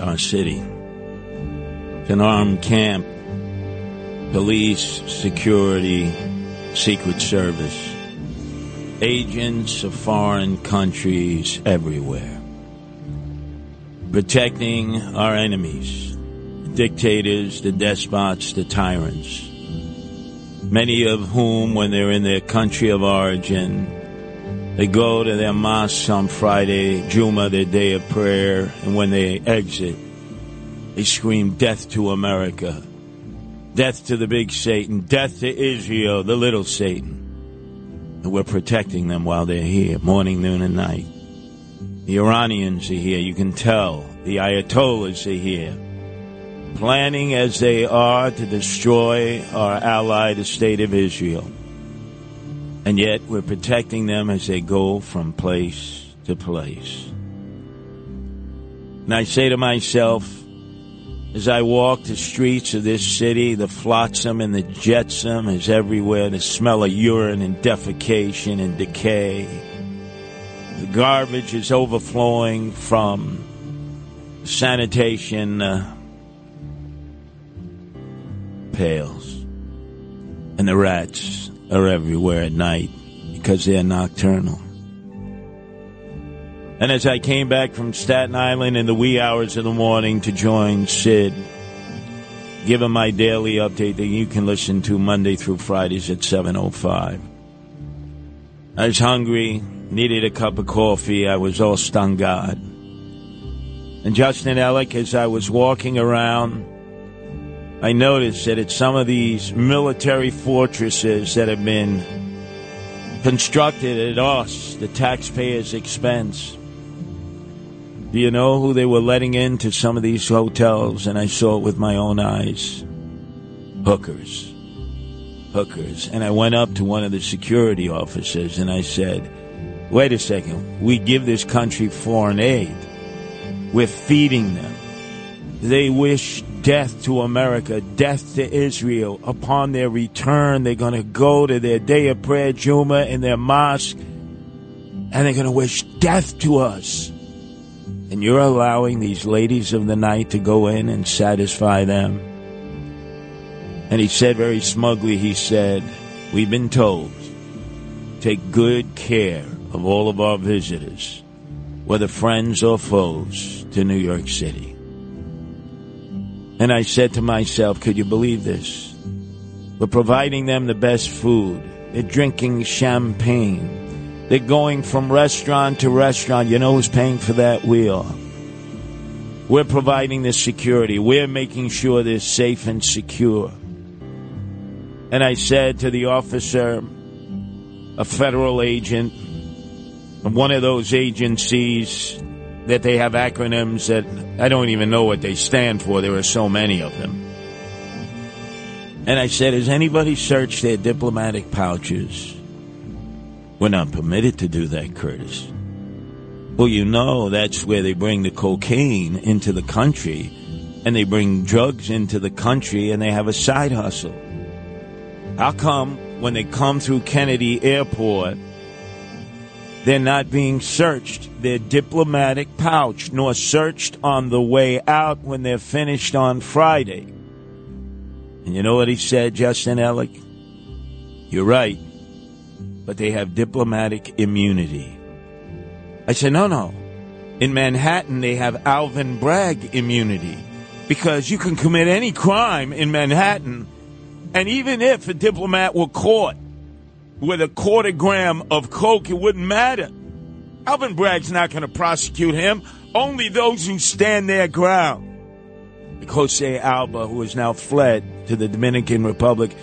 our city. An armed camp, police, security, secret service, agents of foreign countries everywhere, protecting our enemies, the dictators, the despots, the tyrants, many of whom, when they're in their country of origin, they go to their mosques on Friday, Juma, their day of prayer, and when they exit, they scream death to America, death to the big Satan, death to Israel, the little Satan. And we're protecting them while they're here, morning, noon, and night. The Iranians are here, you can tell. The Ayatollahs are here. Planning as they are to destroy our ally, the State of Israel. And yet we're protecting them as they go from place to place. And I say to myself, as I walk the streets of this city, the flotsam and the jetsam is everywhere, the smell of urine and defecation and decay. The garbage is overflowing from sanitation uh, pails. And the rats are everywhere at night because they're nocturnal. And as I came back from Staten Island in the wee hours of the morning to join Sid, give him my daily update that you can listen to Monday through Fridays at 7.05. I was hungry, needed a cup of coffee. I was all stung God. And Justin Ellick, as I was walking around, I noticed that at some of these military fortresses that have been constructed at us, the taxpayers' expense, do you know who they were letting into some of these hotels? And I saw it with my own eyes. Hookers. Hookers. And I went up to one of the security officers and I said, wait a second, we give this country foreign aid. We're feeding them. They wish death to America, death to Israel. Upon their return, they're going to go to their day of prayer, Juma, in their mosque, and they're going to wish death to us. And you're allowing these ladies of the night to go in and satisfy them. And he said very smugly, he said, We've been told, take good care of all of our visitors, whether friends or foes, to New York City. And I said to myself, could you believe this? We're providing them the best food. They're drinking champagne. They're going from restaurant to restaurant. You know who's paying for that? We are. We're providing the security. We're making sure they're safe and secure. And I said to the officer, a federal agent, one of those agencies that they have acronyms that I don't even know what they stand for. There are so many of them. And I said, Has anybody searched their diplomatic pouches? We're not permitted to do that, Curtis. Well, you know that's where they bring the cocaine into the country and they bring drugs into the country and they have a side hustle. How come when they come through Kennedy Airport, they're not being searched, their diplomatic pouch, nor searched on the way out when they're finished on Friday? And you know what he said, Justin Ellick? You're right, but they have diplomatic immunity. I said, no, no. In Manhattan, they have Alvin Bragg immunity because you can commit any crime in Manhattan, and even if a diplomat were caught with a quarter gram of coke, it wouldn't matter. Alvin Bragg's not going to prosecute him. Only those who stand their ground. Jose Alba, who has now fled to the Dominican Republic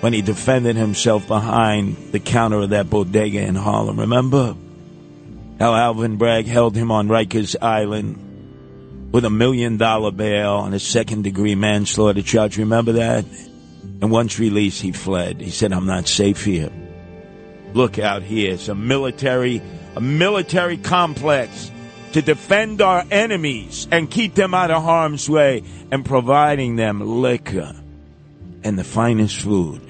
when he defended himself behind the counter of that bodega in Harlem. Remember how Alvin Bragg held him on Rikers Island with a million dollar bail on a second degree manslaughter charge. Remember that? And once released, he fled. He said, I'm not safe here. Look out here. It's a military, a military complex to defend our enemies and keep them out of harm's way and providing them liquor and the finest food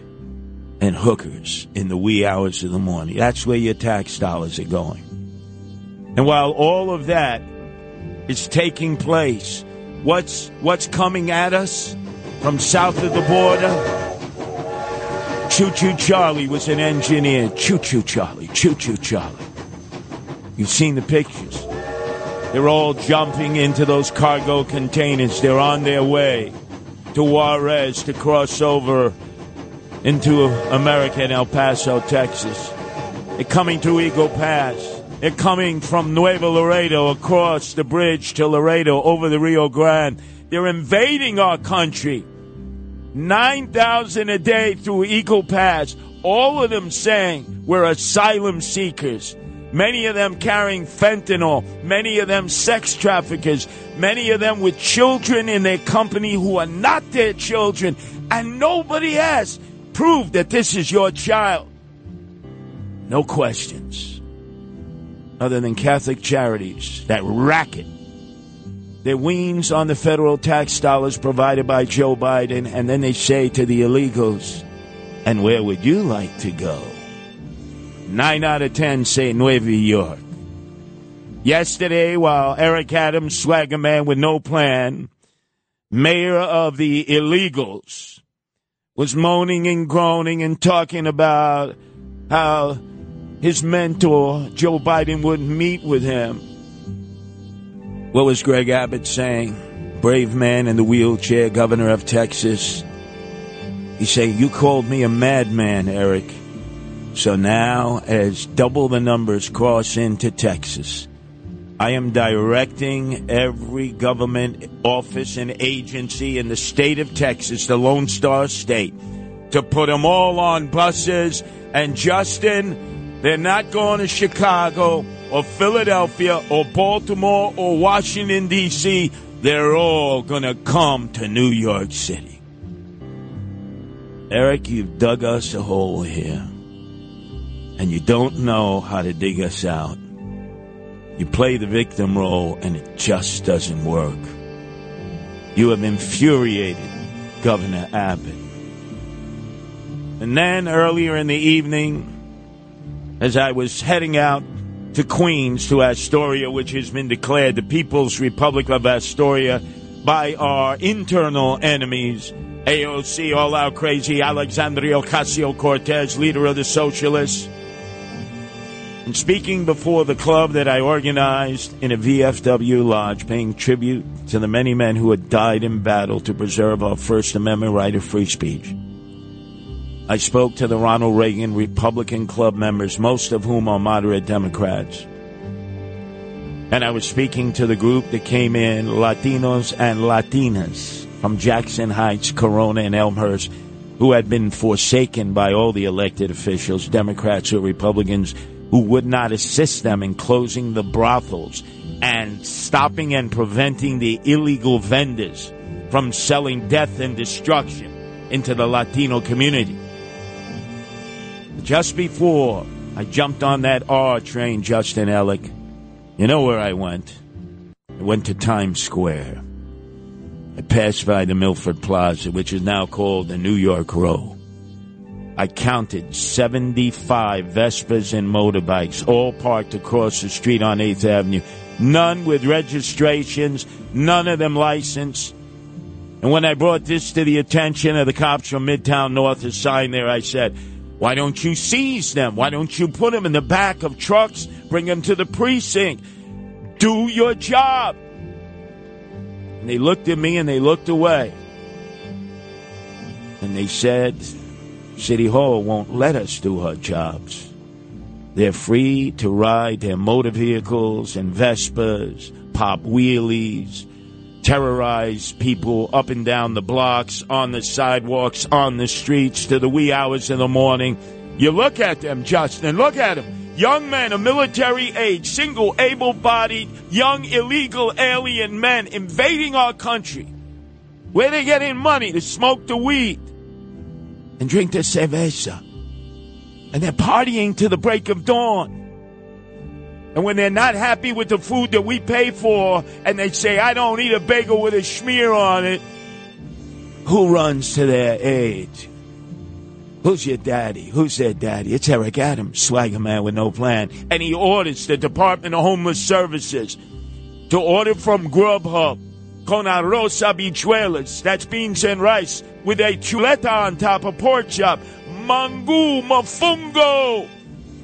and hookers in the wee hours of the morning. That's where your tax dollars are going. And while all of that is taking place, what's what's coming at us from south of the border? Choo Choo Charlie was an engineer. Choo Choo Charlie, Choo Choo Charlie. You've seen the pictures. They're all jumping into those cargo containers. They're on their way to Juarez to cross over into America in El Paso, Texas. They're coming through Eagle Pass. They're coming from Nuevo Laredo across the bridge to Laredo over the Rio Grande. They're invading our country. 9,000 a day through Eagle Pass. All of them saying we're asylum seekers. Many of them carrying fentanyl. Many of them sex traffickers. Many of them with children in their company who are not their children. And nobody has proved that this is your child. No questions. Other than Catholic charities that racket their weans on the federal tax dollars provided by Joe Biden, and then they say to the illegals, and where would you like to go? Nine out of ten say Nueva York. Yesterday, while Eric Adams, swagger man with no plan, mayor of the illegals, was moaning and groaning and talking about how his mentor, Joe Biden, wouldn't meet with him. What was Greg Abbott saying? Brave man in the wheelchair, governor of Texas. He said, You called me a madman, Eric. So now, as double the numbers cross into Texas, I am directing every government office and agency in the state of Texas, the Lone Star State, to put them all on buses. And Justin, they're not going to Chicago or Philadelphia or Baltimore or Washington, D.C. They're all going to come to New York City. Eric, you've dug us a hole here and you don't know how to dig us out. You play the victim role and it just doesn't work. You have infuriated Governor Abbott. And then earlier in the evening, as I was heading out to Queens, to Astoria, which has been declared the People's Republic of Astoria by our internal enemies, AOC, all out crazy, Alexandria Ocasio Cortez, leader of the socialists, and speaking before the club that I organized in a VFW lodge, paying tribute to the many men who had died in battle to preserve our First Amendment right of free speech. I spoke to the Ronald Reagan Republican Club members, most of whom are moderate Democrats. And I was speaking to the group that came in, Latinos and Latinas from Jackson Heights, Corona, and Elmhurst, who had been forsaken by all the elected officials, Democrats or Republicans, who would not assist them in closing the brothels and stopping and preventing the illegal vendors from selling death and destruction into the Latino community. Just before I jumped on that R train, Justin Ellick, you know where I went? I went to Times Square. I passed by the Milford Plaza, which is now called the New York Row. I counted 75 Vespas and motorbikes, all parked across the street on 8th Avenue. None with registrations, none of them licensed. And when I brought this to the attention of the cops from Midtown North, a sign there, I said, why don't you seize them? Why don't you put them in the back of trucks, bring them to the precinct? Do your job. And they looked at me and they looked away. And they said, City Hall won't let us do our jobs. They're free to ride their motor vehicles and Vespas, pop wheelies, terrorize people up and down the blocks, on the sidewalks, on the streets to the wee hours of the morning. You look at them, Justin, look at them. young men of military age, single, able bodied, young, illegal alien men invading our country. Where they getting money to smoke the weed and drink the cerveza. And they're partying to the break of dawn. And when they're not happy with the food that we pay for, and they say, I don't eat a bagel with a smear on it, who runs to their aid? Who's your daddy? Who's their daddy? It's Eric Adams, swagger man with no plan. And he orders the Department of Homeless Services to order from Grubhub con arroz habichuelas, that's beans and rice, with a chuleta on top, of pork chop, mangu, mafungo.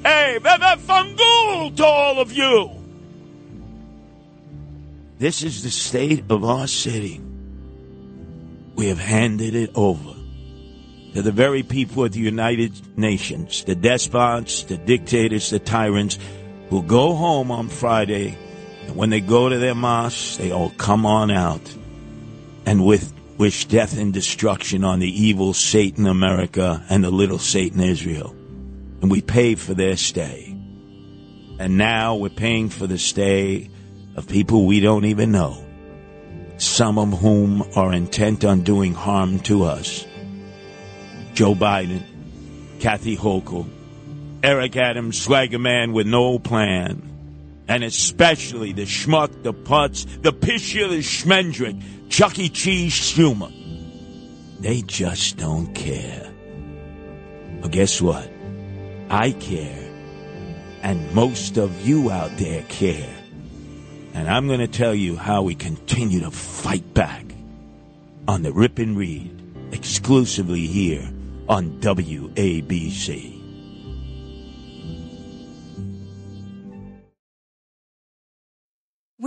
Hey, fungu to all of you. This is the state of our city. We have handed it over to the very people of the United Nations, the despots, the dictators, the tyrants, who go home on Friday, and when they go to their mosques, they all come on out and with wish death and destruction on the evil Satan America and the little Satan Israel. And we pay for their stay. And now we're paying for the stay of people we don't even know some of whom are intent on doing harm to us. Joe Biden, Kathy Hochul, Eric Adams, swagger man with no plan, and especially the schmuck, the putz, the the schmendrick, Chuck E. Cheese Schumer. They just don't care. Well, guess what? I care. And most of you out there care. And I'm going to tell you how we continue to fight back on the Rip and Read, exclusively here on WABC.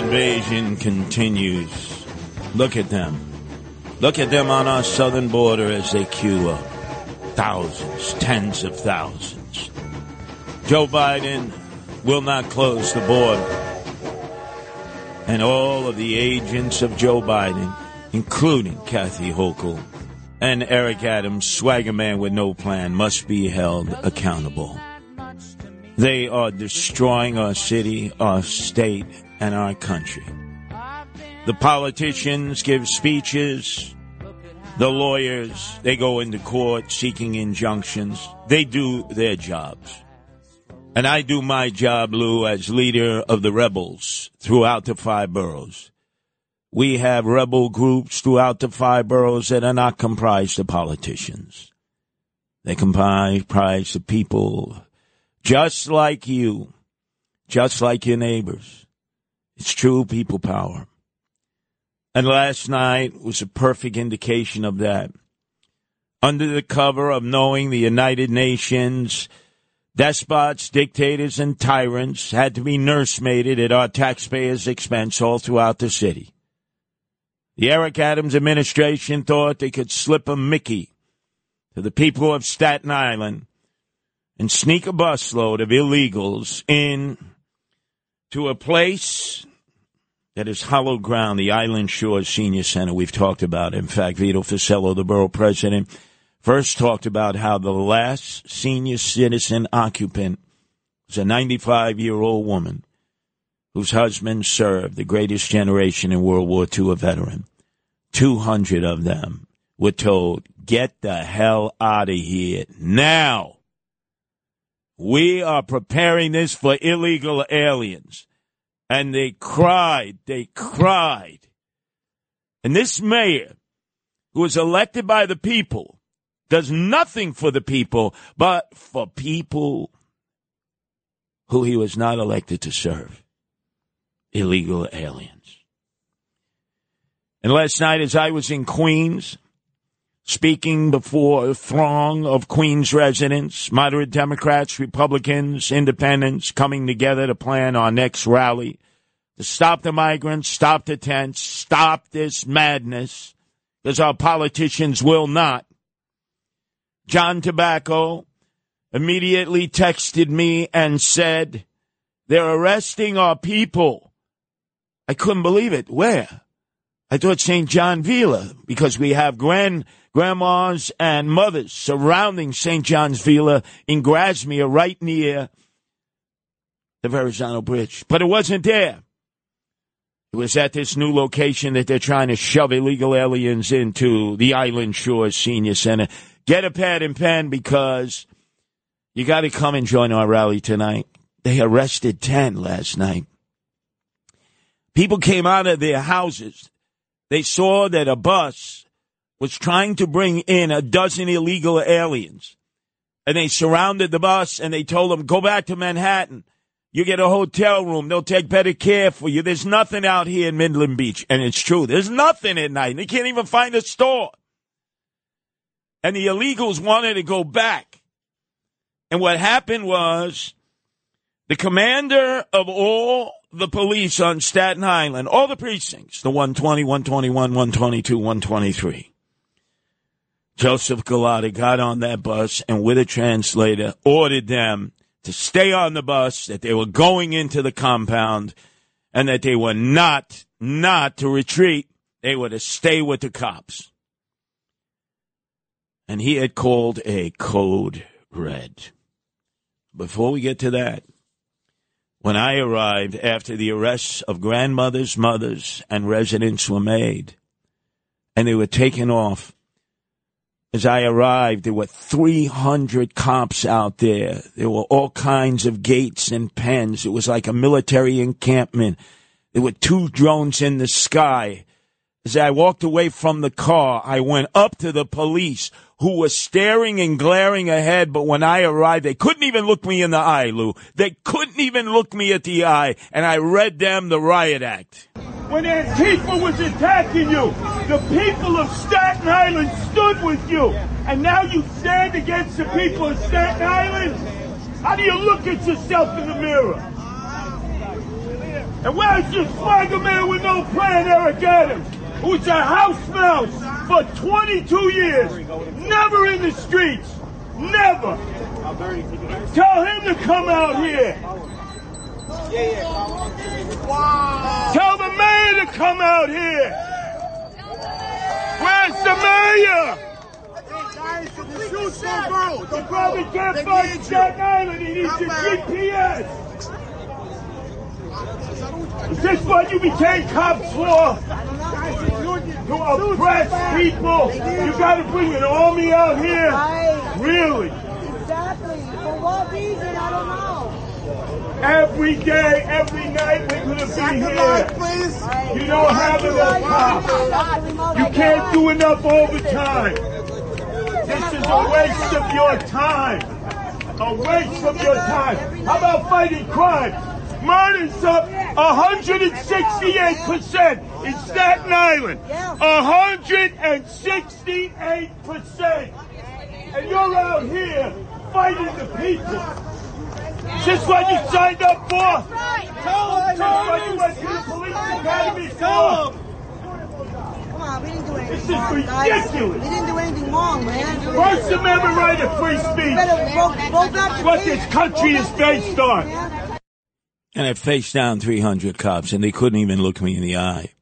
Invasion continues. Look at them. Look at them on our southern border as they queue up. Thousands, tens of thousands. Joe Biden will not close the border. And all of the agents of Joe Biden, including Kathy Hochul and Eric Adams, swagger man with no plan, must be held accountable. They are destroying our city, our state, and our country. The politicians give speeches. The lawyers, they go into court seeking injunctions. They do their jobs. And I do my job, Lou, as leader of the rebels throughout the five boroughs. We have rebel groups throughout the five boroughs that are not comprised of politicians. They comprise of people just like you, just like your neighbors. It's true people power. And last night was a perfect indication of that. Under the cover of knowing the United Nations, despots, dictators, and tyrants had to be nursemaided at our taxpayers' expense all throughout the city. The Eric Adams administration thought they could slip a Mickey to the people of Staten Island and sneak a busload of illegals in to a place that is hollow ground, the Island Shores Senior Center we've talked about. In fact, Vito Fossella, the borough president, first talked about how the last senior citizen occupant was a 95 year old woman whose husband served the greatest generation in World War II, a veteran. 200 of them were told, get the hell out of here now. We are preparing this for illegal aliens. And they cried, they cried. And this mayor, who was elected by the people, does nothing for the people, but for people who he was not elected to serve illegal aliens. And last night, as I was in Queens, speaking before a throng of Queens residents, moderate Democrats, Republicans, independents coming together to plan our next rally to stop the migrants, stop the tents, stop this madness, because our politicians will not. John Tobacco immediately texted me and said, They're arresting our people. I couldn't believe it. Where? I thought St. John Villa, because we have grand grandmas and mothers surrounding St. John's Villa in Grasmere, right near the Verrazano Bridge. But it wasn't there. It was at this new location that they're trying to shove illegal aliens into the Island Shores Senior Center. Get a pad and pen because you got to come and join our rally tonight. They arrested 10 last night. People came out of their houses. They saw that a bus was trying to bring in a dozen illegal aliens. And they surrounded the bus and they told them, go back to Manhattan. You get a hotel room. They'll take better care for you. There's nothing out here in Midland Beach. And it's true. There's nothing at night. They can't even find a store. And the illegals wanted to go back. And what happened was the commander of all the police on Staten Island, all the precincts, the 120, 121, 122, 123, Joseph Gulotta got on that bus and with a translator ordered them to stay on the bus, that they were going into the compound, and that they were not, not to retreat. They were to stay with the cops. And he had called a code red. Before we get to that, when I arrived after the arrests of grandmothers, mothers, and residents were made, and they were taken off, as I arrived, there were 300 cops out there. There were all kinds of gates and pens. It was like a military encampment. There were two drones in the sky. As I walked away from the car, I went up to the police who were staring and glaring ahead, but when I arrived, they couldn't even look me in the eye, Lou. They couldn't even look me at the eye, and I read them the riot act. When Antifa was attacking you, the people of Staten Island stood with you. And now you stand against the people of Staten Island? How do you look at yourself in the mirror? And where's your swagger man with no plan, Eric Adams? Who's a house mouse for 22 years, never in the streets, never. Tell him to come out here. Tell the mayor to come out here. Where's the mayor? You probably can't find Staten Island. He needs your GPS. Is this what you became cops for? To oppress people? You gotta bring an army out here? Really? Exactly. For what reason? I don't know. Every day, every night, we're gonna be here. You don't have enough cops. You can't do enough overtime. This is a waste of your time. A waste of your time. How about fighting crime? Murder's up 168% in Staten Island. 168%. And you're out here fighting the people. Is this what you signed up for? Tell them, tell what you went to the police academy for. Come on, we didn't do anything This is wrong, guys. ridiculous. We didn't do anything wrong, man. First Amendment right of free speech. better vote, vote back What this country is based on. And I faced down 300 cops, and they couldn't even look me in the eye.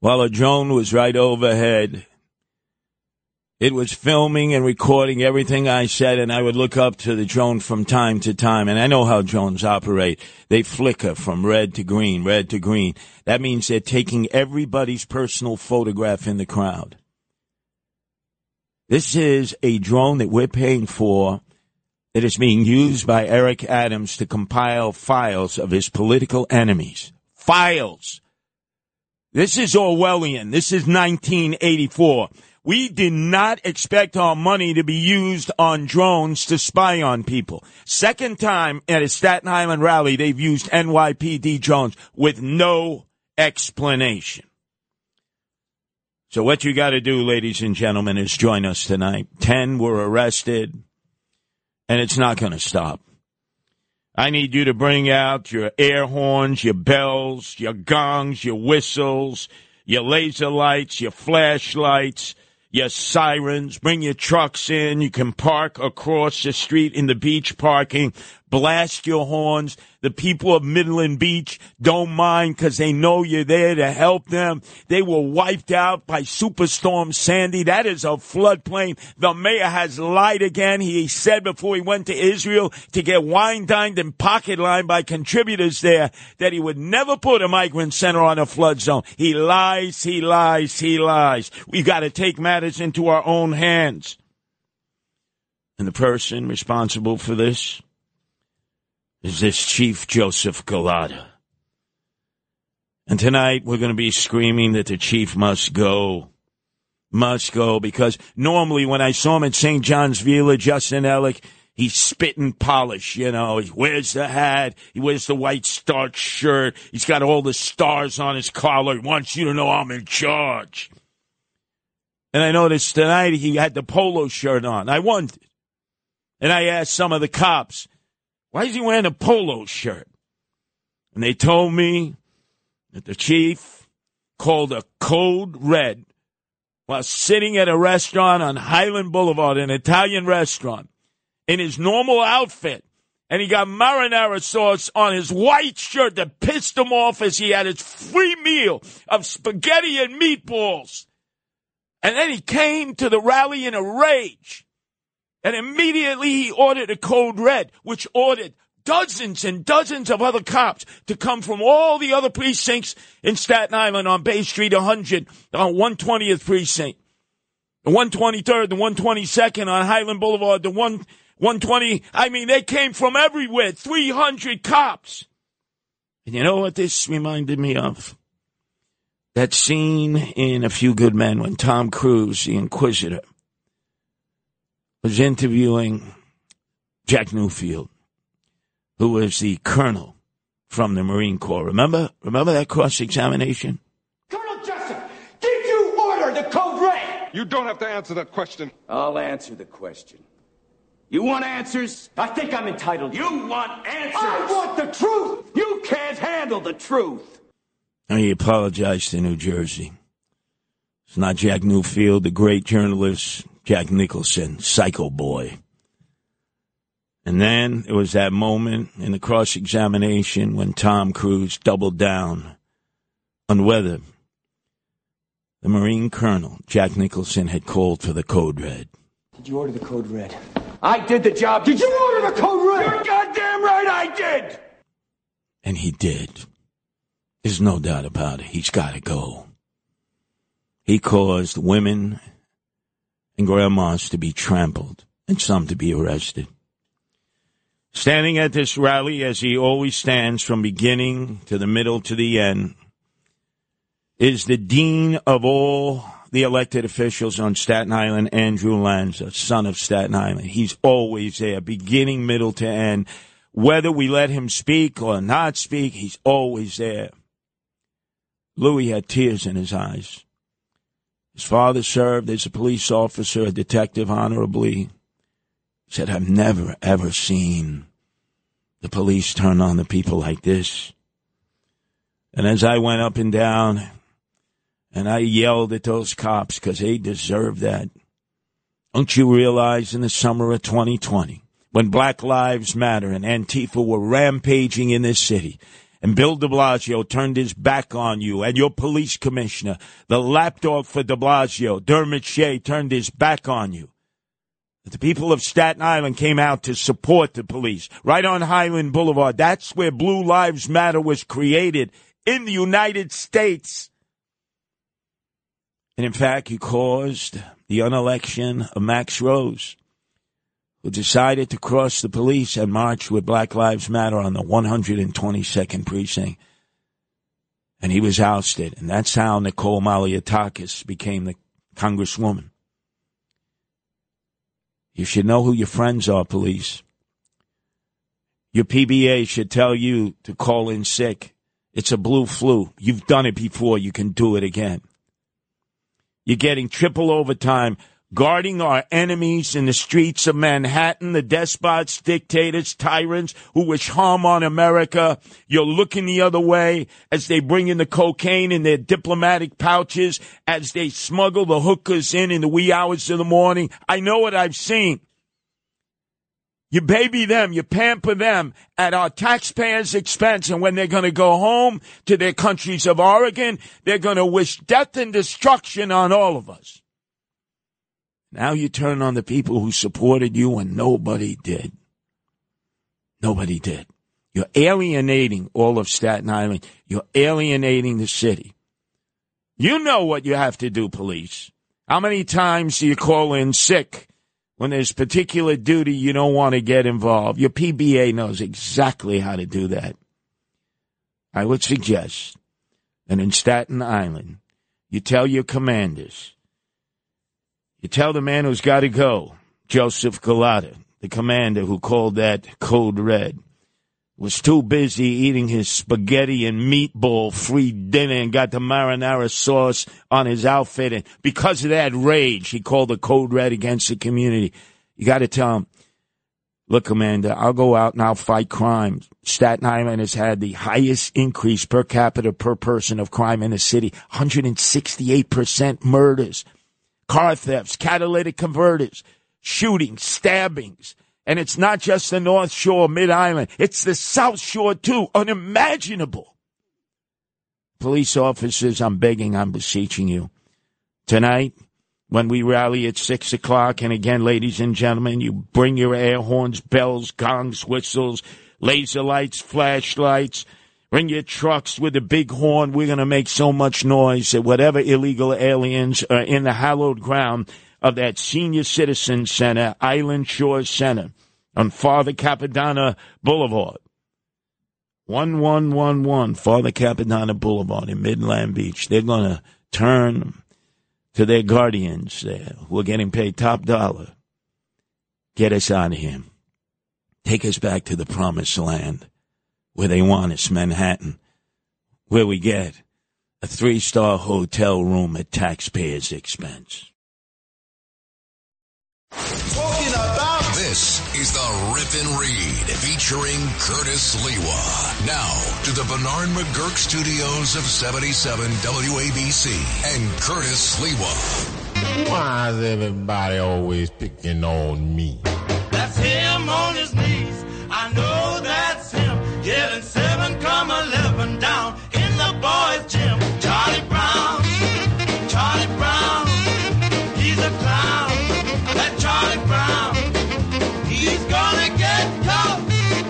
While a drone was right overhead, it was filming and recording everything I said, and I would look up to the drone from time to time. And I know how drones operate. They flicker from red to green, red to green. That means they're taking everybody's personal photograph in the crowd. This is a drone that we're paying for that is being used by Eric Adams to compile files of his political enemies. Files. This is Orwellian. This is 1984. We did not expect our money to be used on drones to spy on people. Second time at a Staten Island rally, they've used NYPD drones with no explanation. So what you got to do, ladies and gentlemen, is join us tonight. Ten were arrested, and it's not going to stop. I need you to bring out your air horns, your bells, your gongs, your whistles, your laser lights, your flashlights, your sirens. Bring your trucks in. You can park across the street in the beach parking. Blast your horns. The people of Midland Beach don't mind because they know you're there to help them. They were wiped out by Superstorm Sandy. That is a floodplain. The mayor has lied again. He said before he went to Israel to get wine dined and pocket lined by contributors there that he would never put a migrant center on a flood zone. He lies, he lies, he lies. We've got to take matters into our own hands. And the person responsible for this is this Chief Joseph Gulotta. And tonight we're going to be screaming that the chief must go. Must go because normally when I saw him at St. John's Villa, Justin Ellick, he's spitting polish, you know. He wears the hat, he wears the white starch shirt, he's got all the stars on his collar. He wants you to know I'm in charge. And I noticed tonight he had the polo shirt on. I wondered. And I asked some of the cops, why is he wearing a polo shirt? And they told me that the chief called a code red while sitting at a restaurant on Highland Boulevard, an Italian restaurant, in his normal outfit. And he got marinara sauce on his white shirt that pissed him off as he had his free meal of spaghetti and meatballs. And then he came to the rally in a rage. And immediately he ordered a code red, which ordered dozens and dozens of other cops to come from all the other precincts in Staten Island on Bay Street 100 on 120th precinct, the 123rd, the 122nd on Highland Boulevard, the 1, 120. I mean, they came from everywhere, 300 cops. And you know what this reminded me of? That scene in A Few Good Men when Tom Cruise, the Inquisitor, was interviewing Jack Newfield, who was the colonel from the Marine Corps. Remember? Remember that cross examination? Colonel Jessup, did you order the code red? You don't have to answer that question. I'll answer the question. You want answers? I think I'm entitled. You want answers? I want the truth. You can't handle the truth. And he apologized to New Jersey. It's not Jack Newfield, the great journalist Jack Nicholson, Psycho Boy. And then it was that moment in the cross examination when Tom Cruise doubled down on whether the Marine Colonel, Jack Nicholson, had called for the code red. Did you order the code red? I did the job. Did you order the code red? You're goddamn right I did. And he did. There's no doubt about it. He's got to go. He caused women and grandmas to be trampled and some to be arrested. Standing at this rally, as he always stands from beginning to the middle to the end, is the dean of all the elected officials on Staten Island, Andrew Lanza, son of Staten Island. He's always there, beginning, middle to end. Whether we let him speak or not speak, he's always there. Louis had tears in his eyes. His father served as a police officer, a detective honorably. He said, I've never, ever seen the police turn on the people like this. And as I went up and down and I yelled at those cops because they deserve that. Don't you realize in the summer of 2020, when Black Lives Matter and Antifa were rampaging in this city, and Bill de Blasio turned his back on you and your police commissioner, the lapdog for de Blasio, Dermot Shea, turned his back on you. The people of Staten Island came out to support the police right on Highland Boulevard. That's where Blue Lives Matter was created in the United States. And in fact, you caused the unelection of Max Rose, who decided to cross the police and march with Black Lives Matter on the 122nd precinct. And he was ousted. And that's how Nicole Malliotakis became the congresswoman. You should know who your friends are, police. Your PBA should tell you to call in sick. It's a blue flu. You've done it before. You can do it again. You're getting triple overtime guarding our enemies in the streets of Manhattan, the despots, dictators, tyrants who wish harm on America. You're looking the other way as they bring in the cocaine in their diplomatic pouches, as they smuggle the hookers in in the wee hours of the morning. I know what I've seen. You baby them, you pamper them at our taxpayers' expense. And when they're going to go home to their countries of origin, they're going to wish death and destruction on all of us. Now you turn on the people who supported you and nobody did. Nobody did. You're alienating all of Staten Island. You're alienating the city. You know what you have to do, police. How many times do you call in sick when there's particular duty you don't want to get involved? Your PBA knows exactly how to do that. I would suggest that in Staten Island, you tell your commanders, you tell the man who's got to go, Joseph Gulotta, the commander who called that code red, was too busy eating his spaghetti and meatball free dinner and got the marinara sauce on his outfit. And because of that rage, he called the code red against the community. You got to tell him, look, Commander, I'll go out and I'll fight crime. Staten Island has had the highest increase per capita per person of crime in the city 168% murders car thefts, catalytic converters, shootings, stabbings. And it's not just the North Shore, Mid Island, it's the South Shore too. Unimaginable. Police officers, I'm begging, I'm beseeching you. Tonight, when we rally at six o'clock, and again, ladies and gentlemen, you bring your air horns, bells, gongs, whistles, laser lights, flashlights, Bring your trucks with the big horn. We're going to make so much noise that whatever illegal aliens are in the hallowed ground of that senior citizen center, Island Shore Center, on Father Capodanno Boulevard. 1111 Father Capodanno Boulevard in Midland Beach. They're going to turn to their guardians there who are getting paid top dollar. Get us out of here. Take us back to the promised land where they want us, Manhattan, where we get a three star hotel room at taxpayers' expense. Talking about this is the Rip and Read featuring Curtis Sliwa. Now to the Bernard McGuirk studios of 77 WABC and Curtis Sliwa. Why is everybody always picking on me? That's him on his knees. I know come eleven down in the boys' gym. Charlie Brown, Charlie Brown, he's a clown. That Charlie Brown, he's gonna get caught.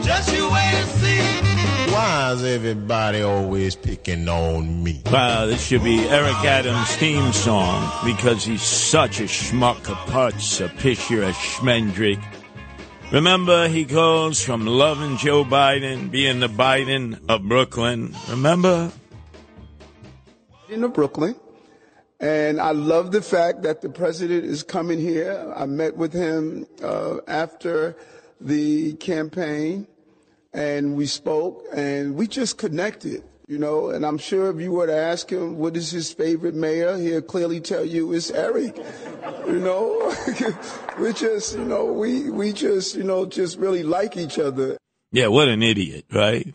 Just you wait and see. Why is everybody always picking on me? Wow, this should be Eric Adams' theme song because he's such a schmuck, a putz, a pisher, a schmendrick. Remember, he goes from loving Joe Biden, being the Biden of Brooklyn. Remember? in Brooklyn. And I love the fact that the president is coming here. I met with him uh, after the campaign and we spoke and we just connected, you know. And I'm sure if you were to ask him what is his favorite mayor, he'll clearly tell you it's Eric, you know. we just, you know, we, we just, you know, just really like each other. Yeah, what an idiot, right?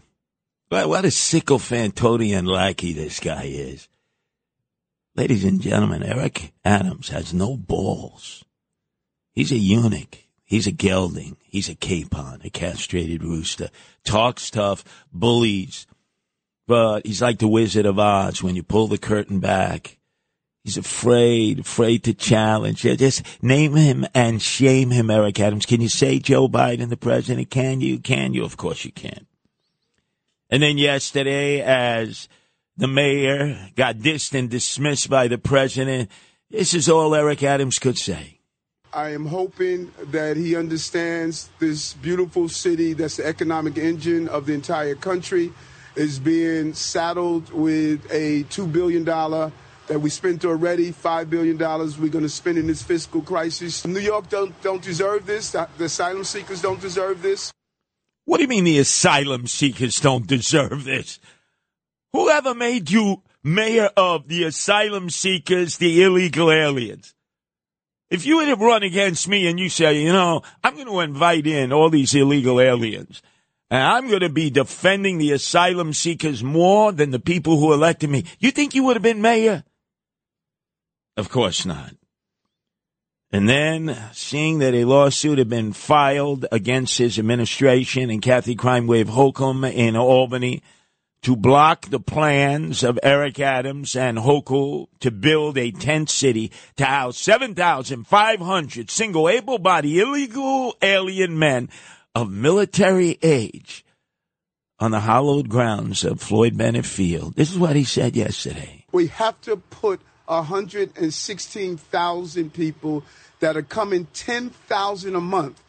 What, what a sycophantodian lackey this guy is. Ladies and gentlemen, Eric Adams has no balls. He's a eunuch. He's a gelding. He's a capon, a castrated rooster. Talks tough, bullies. But he's like the Wizard of Oz when you pull the curtain back. He's afraid, afraid to challenge. Just name him and shame him, Eric Adams. Can you say Joe Biden the president? Can you? Can you? Of course you can. And then yesterday, as the mayor got dissed and dismissed by the president. This is all Eric Adams could say. I am hoping that he understands this beautiful city that's the economic engine of the entire country is being saddled with a $2 billion that we spent already, $5 billion we're going to spend in this fiscal crisis. New York don't, don't deserve this. The asylum seekers don't deserve this. What do you mean the asylum seekers don't deserve this? Whoever made you mayor of the asylum seekers, the illegal aliens? If you to run against me and you say, you know, I'm going to invite in all these illegal aliens, and I'm going to be defending the asylum seekers more than the people who elected me, you think you would have been mayor? Of course not. And then, seeing that a lawsuit had been filed against his administration and Kathy Crime Wave Hochul in Albany to block the plans of Eric Adams and Hochul to build a tent city to house 7,500 single able-bodied illegal alien men of military age on the hallowed grounds of Floyd Bennett Field. This is what he said yesterday. We have to put 116,000 people that are coming 10,000 a month.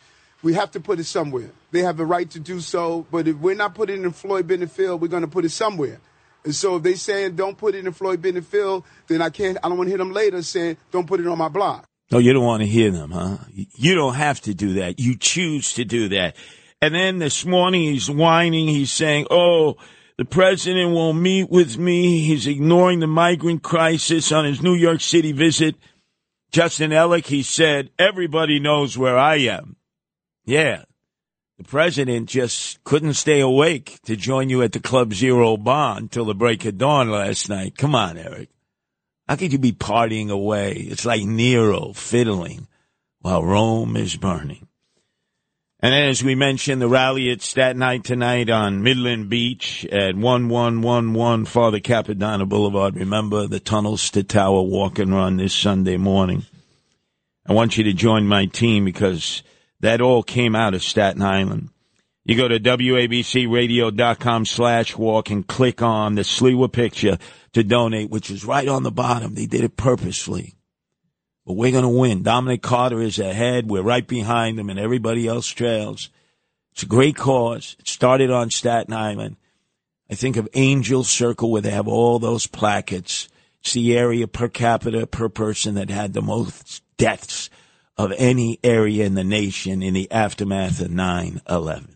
We have to put it somewhere. They have the right to do so, but if we're not putting it in Floyd Bennett Field, we're going to put it somewhere. And so if they saying don't put it in Floyd Bennett Field, then I can't. I don't want to hear them later saying don't put it on my block. No, you don't want to hear them, huh? You don't have to do that. You choose to do that. And then this morning he's whining. He's saying, "Oh, the president won't meet with me. He's ignoring the migrant crisis on his New York City visit." Justin Ellick, he said, "Everybody knows where I am." Yeah, the president just couldn't stay awake to join you at the Club Zero Bond until the break of dawn last night. Come on, Eric. How could you be partying away? It's like Nero fiddling while Rome is burning. And as we mentioned, the rally at Staten Island tonight on Midland Beach at 1111 Father Capodanno Boulevard. Remember the tunnels to Tower walk and run this Sunday morning. I want you to join my team because that all came out of Staten Island. You go to WABCRadio.com slash walk and click on the Sliwa picture to donate, which is right on the bottom. They did it purposely. But we're going to win. Dominic Carter is ahead. We're right behind him and everybody else trails. It's a great cause. It started on Staten Island. I think of Angel Circle where they have all those plackets. It's the area per capita per person that had the most deaths of any area in the nation in the aftermath of 9 11.